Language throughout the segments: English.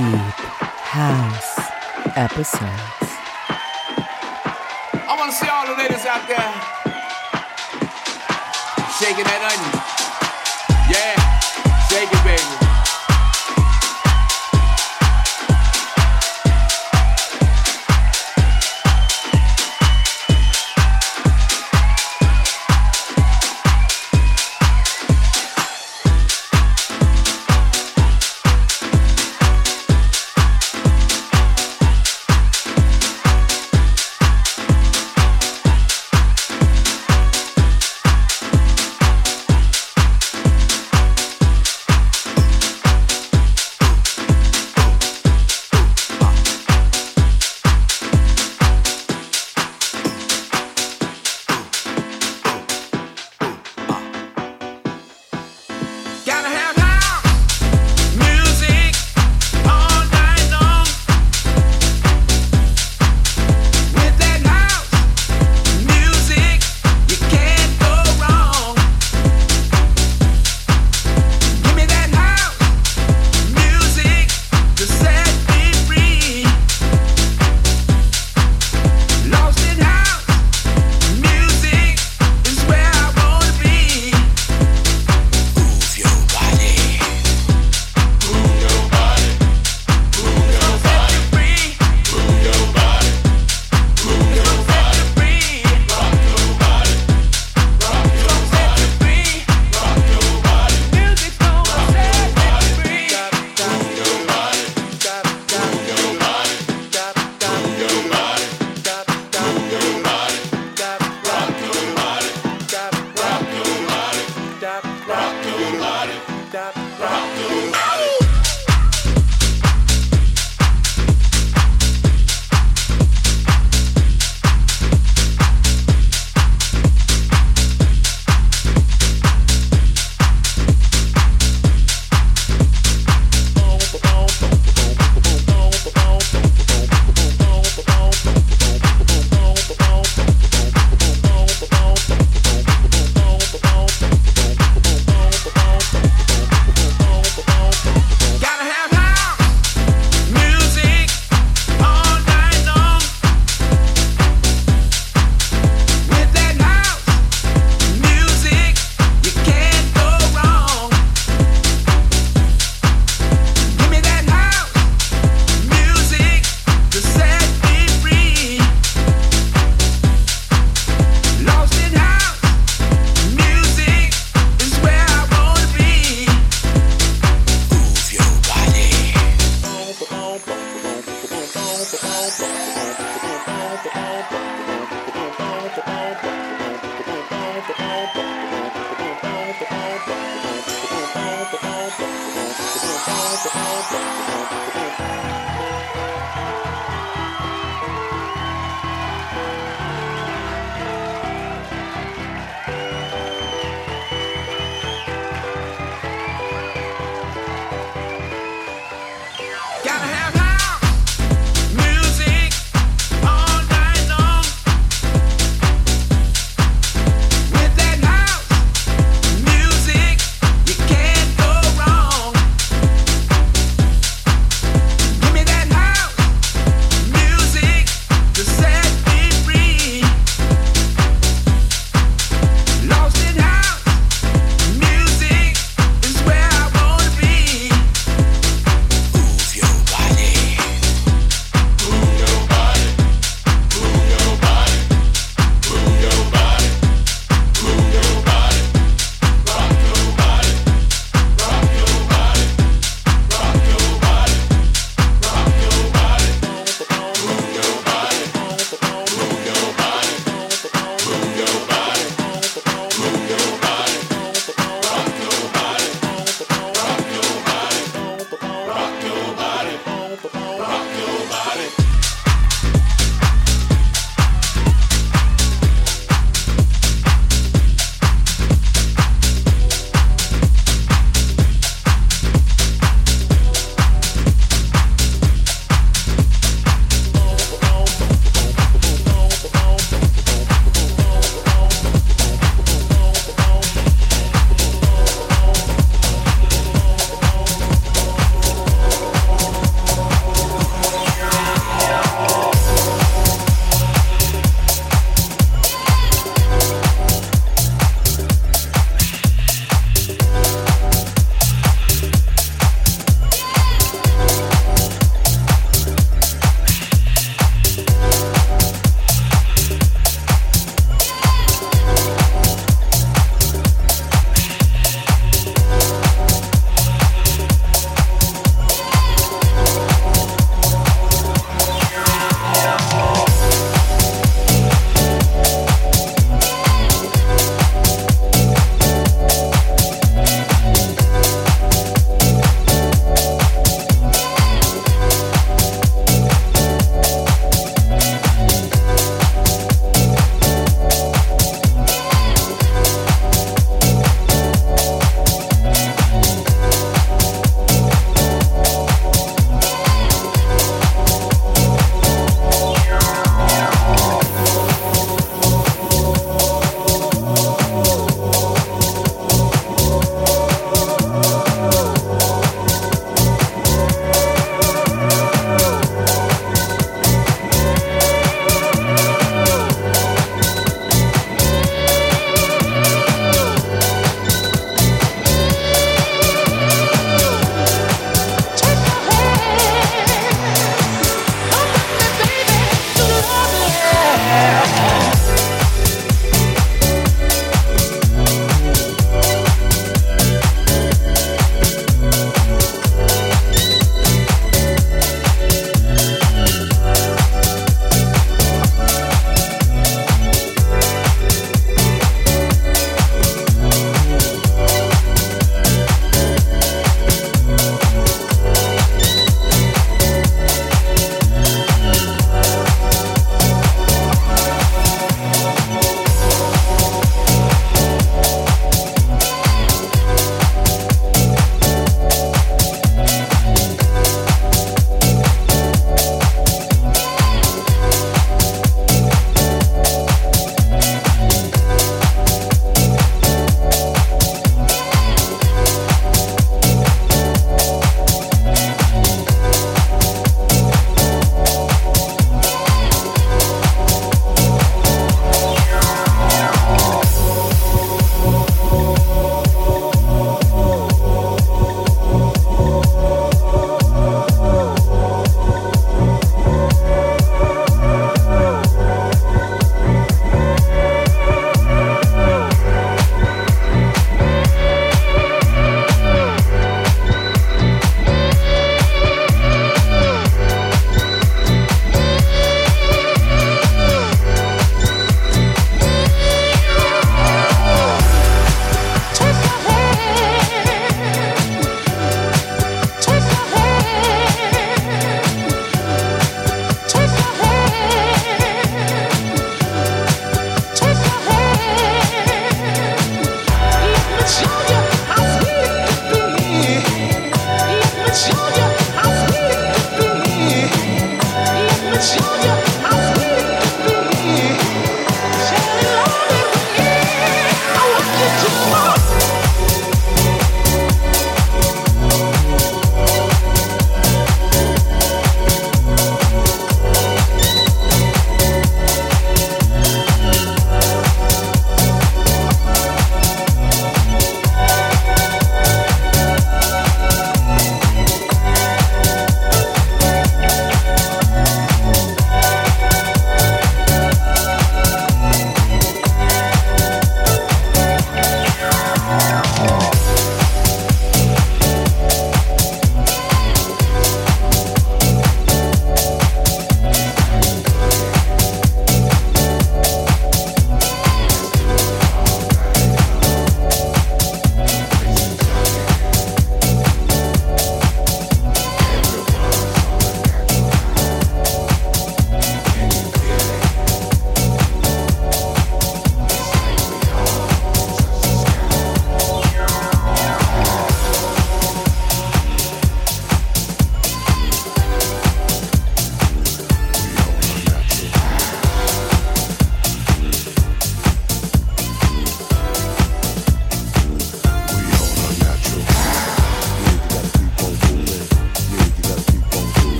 Deep House episodes. I want to see all the ladies out there shaking that onion. Yeah, shake it, baby. rock to the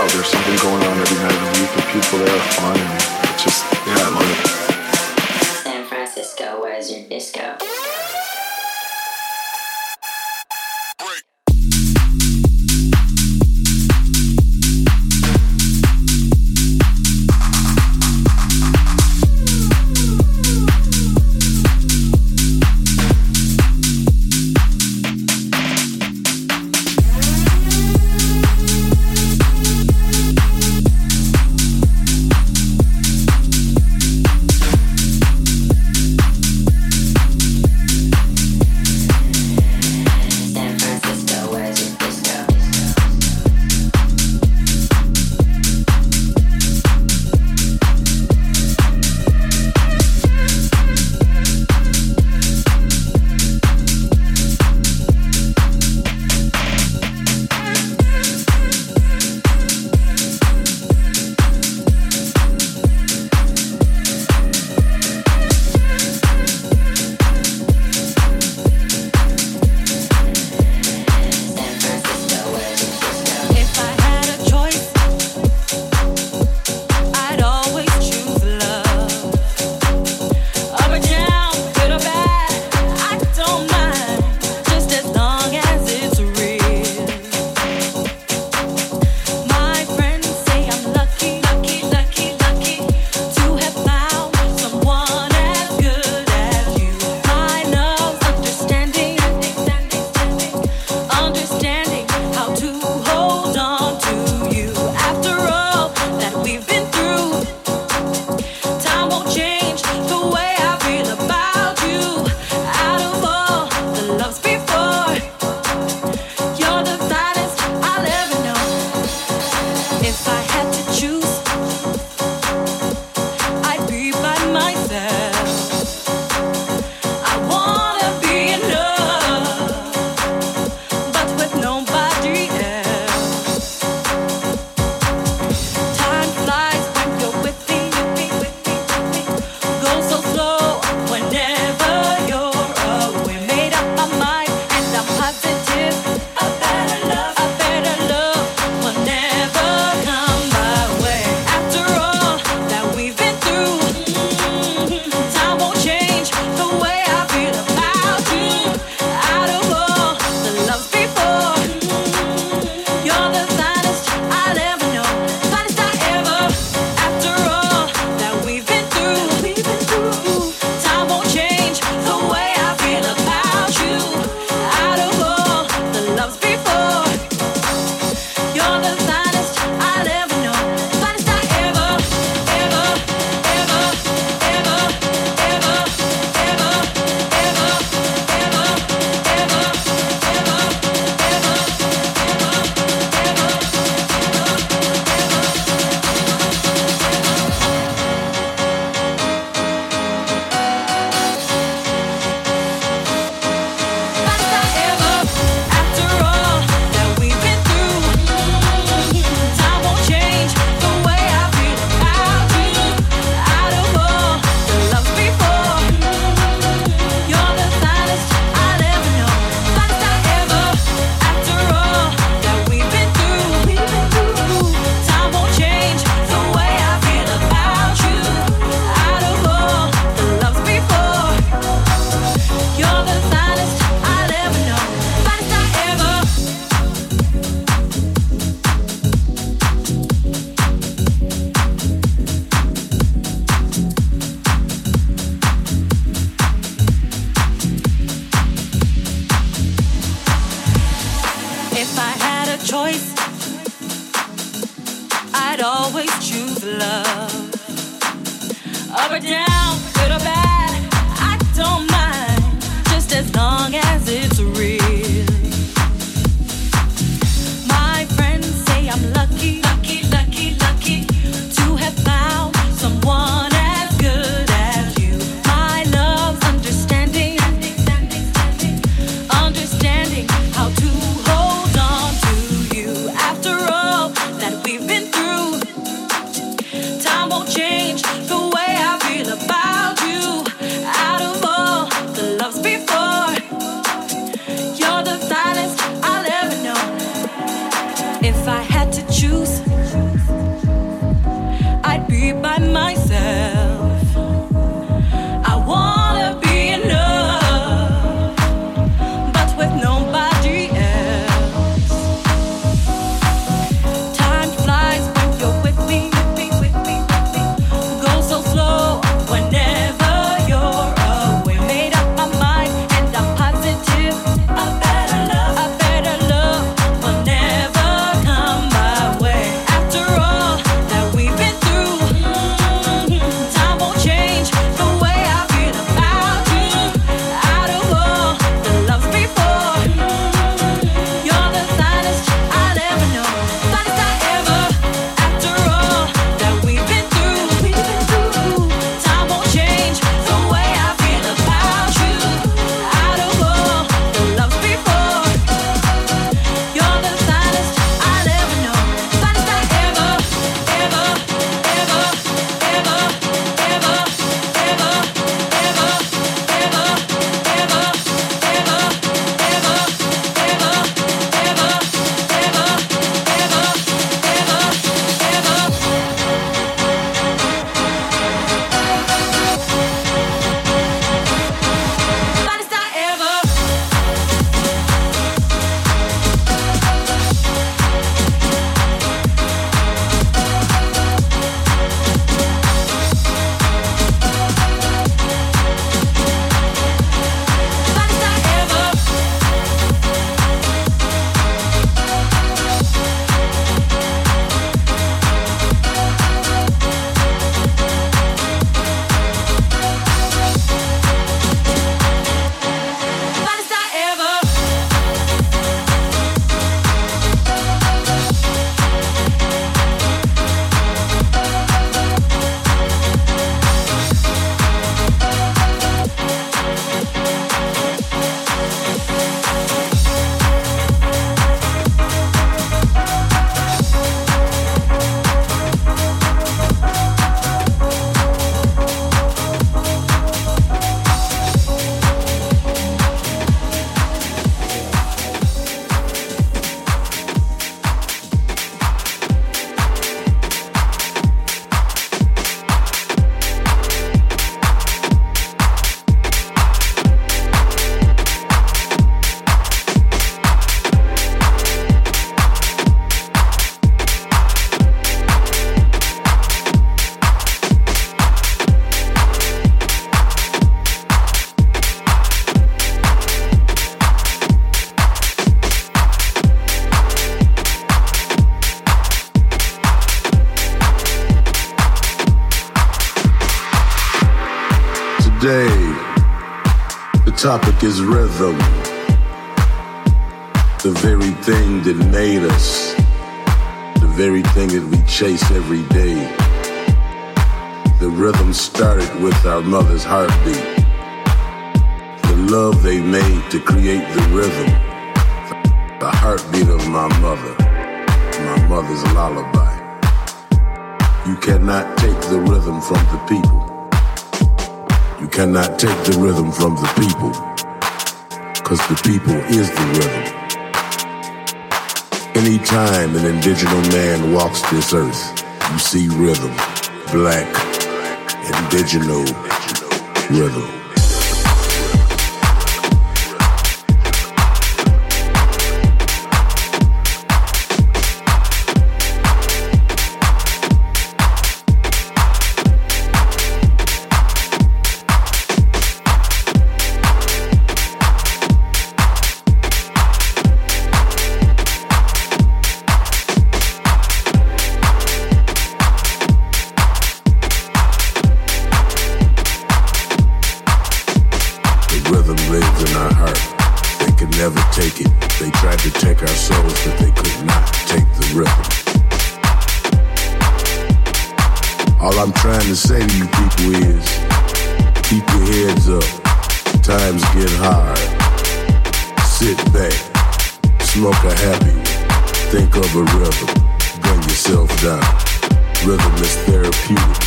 wow, there's something going on every night of the week, and people there are fun. choice, I'd always choose love. Up or down, good or bad, I don't mind, just as long as it's real. Topic is rhythm. The very thing that made us, the very thing that we chase every day. The rhythm started with our mother's heartbeat. The love they made to create the rhythm. The heartbeat of my mother, my mother's lullaby. You cannot take the rhythm from the people. Cannot take the rhythm from the people. Cause the people is the rhythm. Anytime an indigenous man walks this earth, you see rhythm. Black, indigenous rhythm. Trying to say to you people is keep your heads up. Times get hard. Sit back. Smoke a happy. Think of a rhythm. Bring yourself down. Rhythm is therapeutic.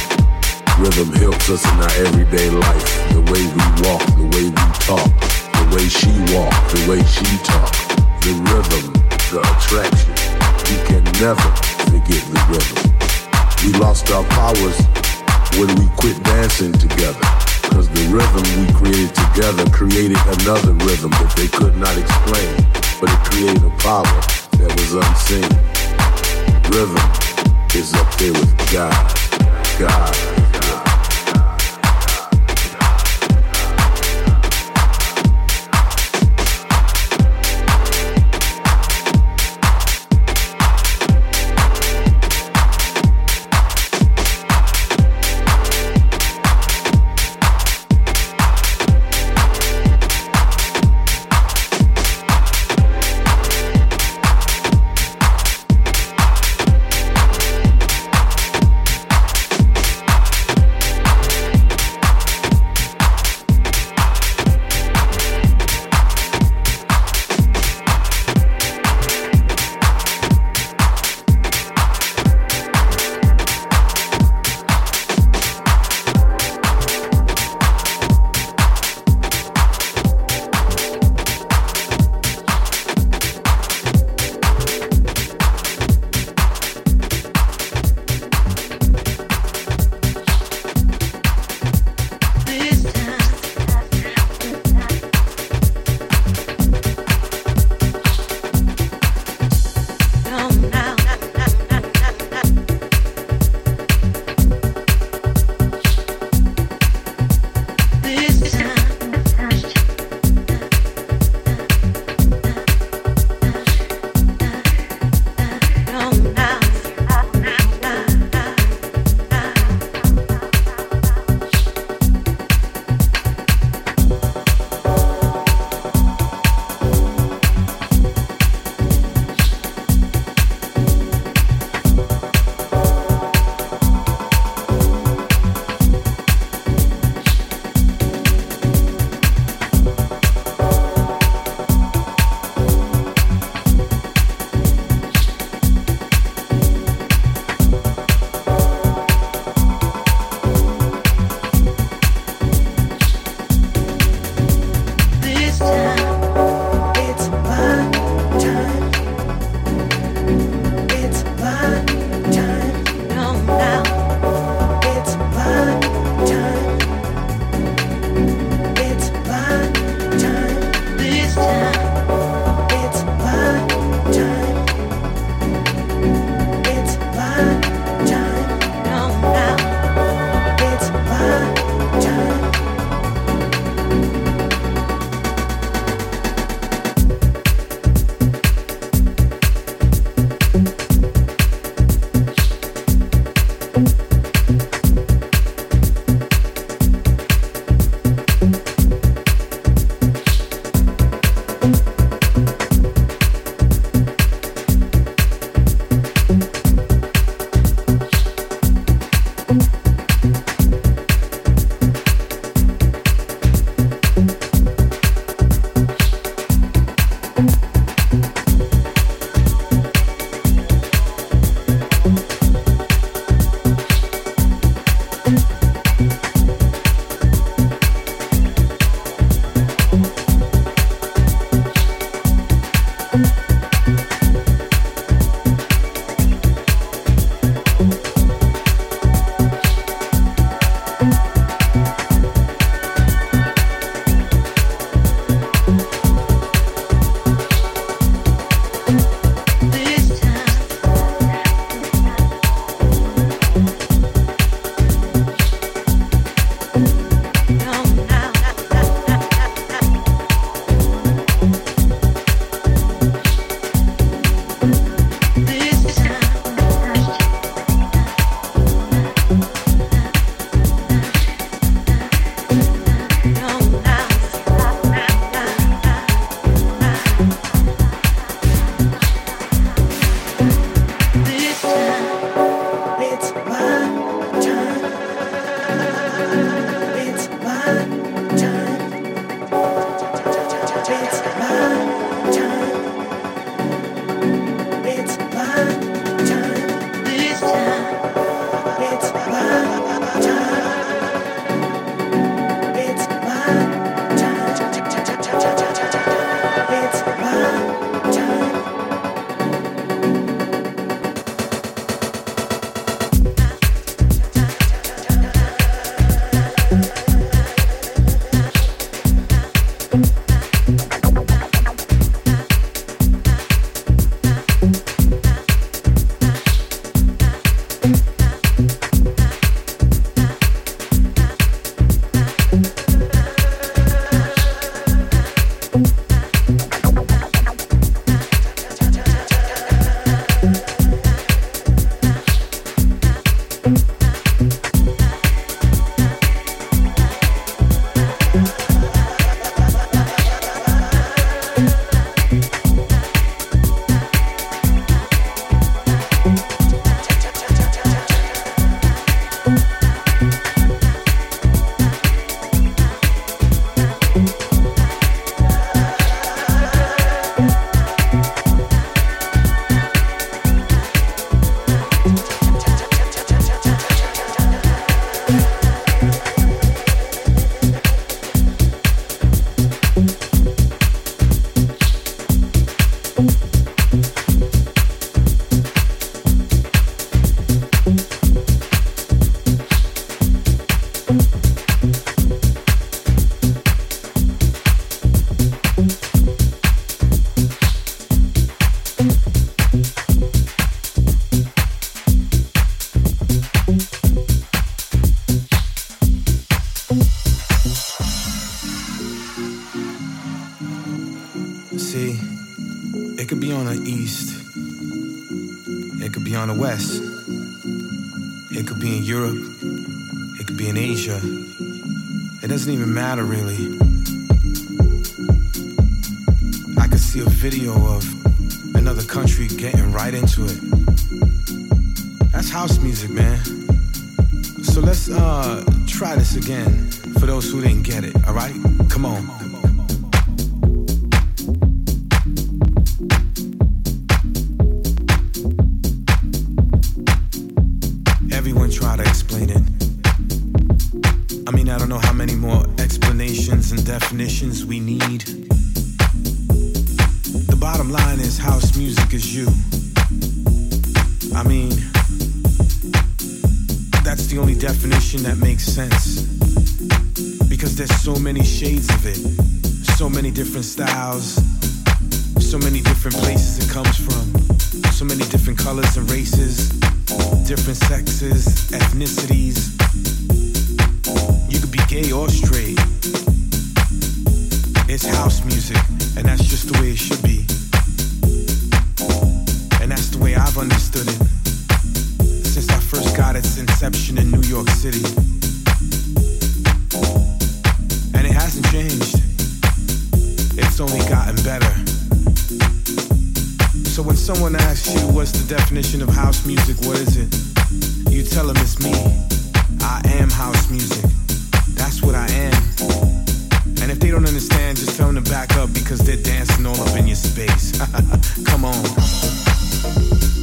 Rhythm helps us in our everyday life. The way we walk, the way we talk, the way she walk, the way she talk. The rhythm, the attraction. We can never forget the rhythm. We lost our powers when we quit dancing together. Cause the rhythm we created together created another rhythm that they could not explain. But it created a power that was unseen. Rhythm is up there with God. God. in New York City. And it hasn't changed, it's only gotten better. So when someone asks you what's the definition of house music, what is it? You tell them it's me. I am house music. That's what I am. And if they don't understand, just tell them to back up because they're dancing all up in your space. Come on.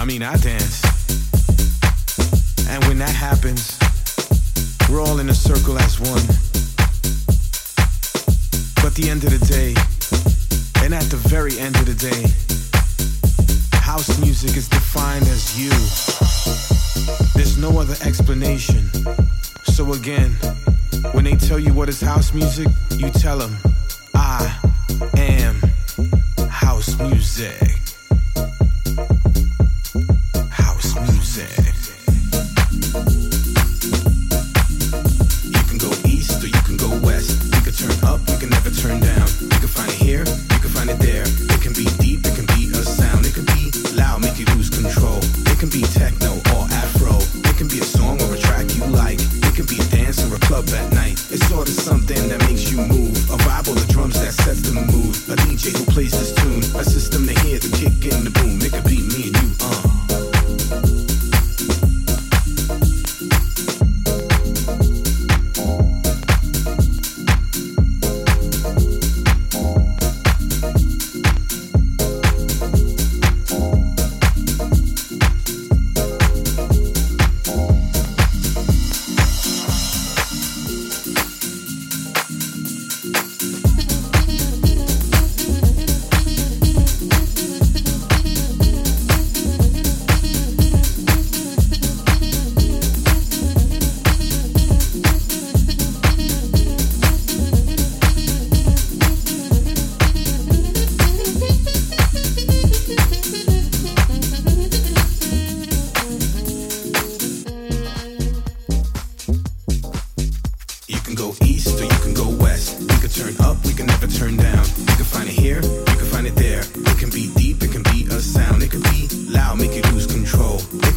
I mean, I dance. And when that happens, we're all in a circle as one. But the end of the day, and at the very end of the day, house music is defined as you. There's no other explanation. So again, when they tell you what is house music, you tell them, I am house music.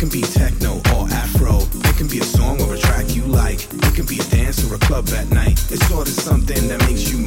can be techno or afro. It can be a song or a track you like. It can be a dance or a club at night. It's sort of something that makes you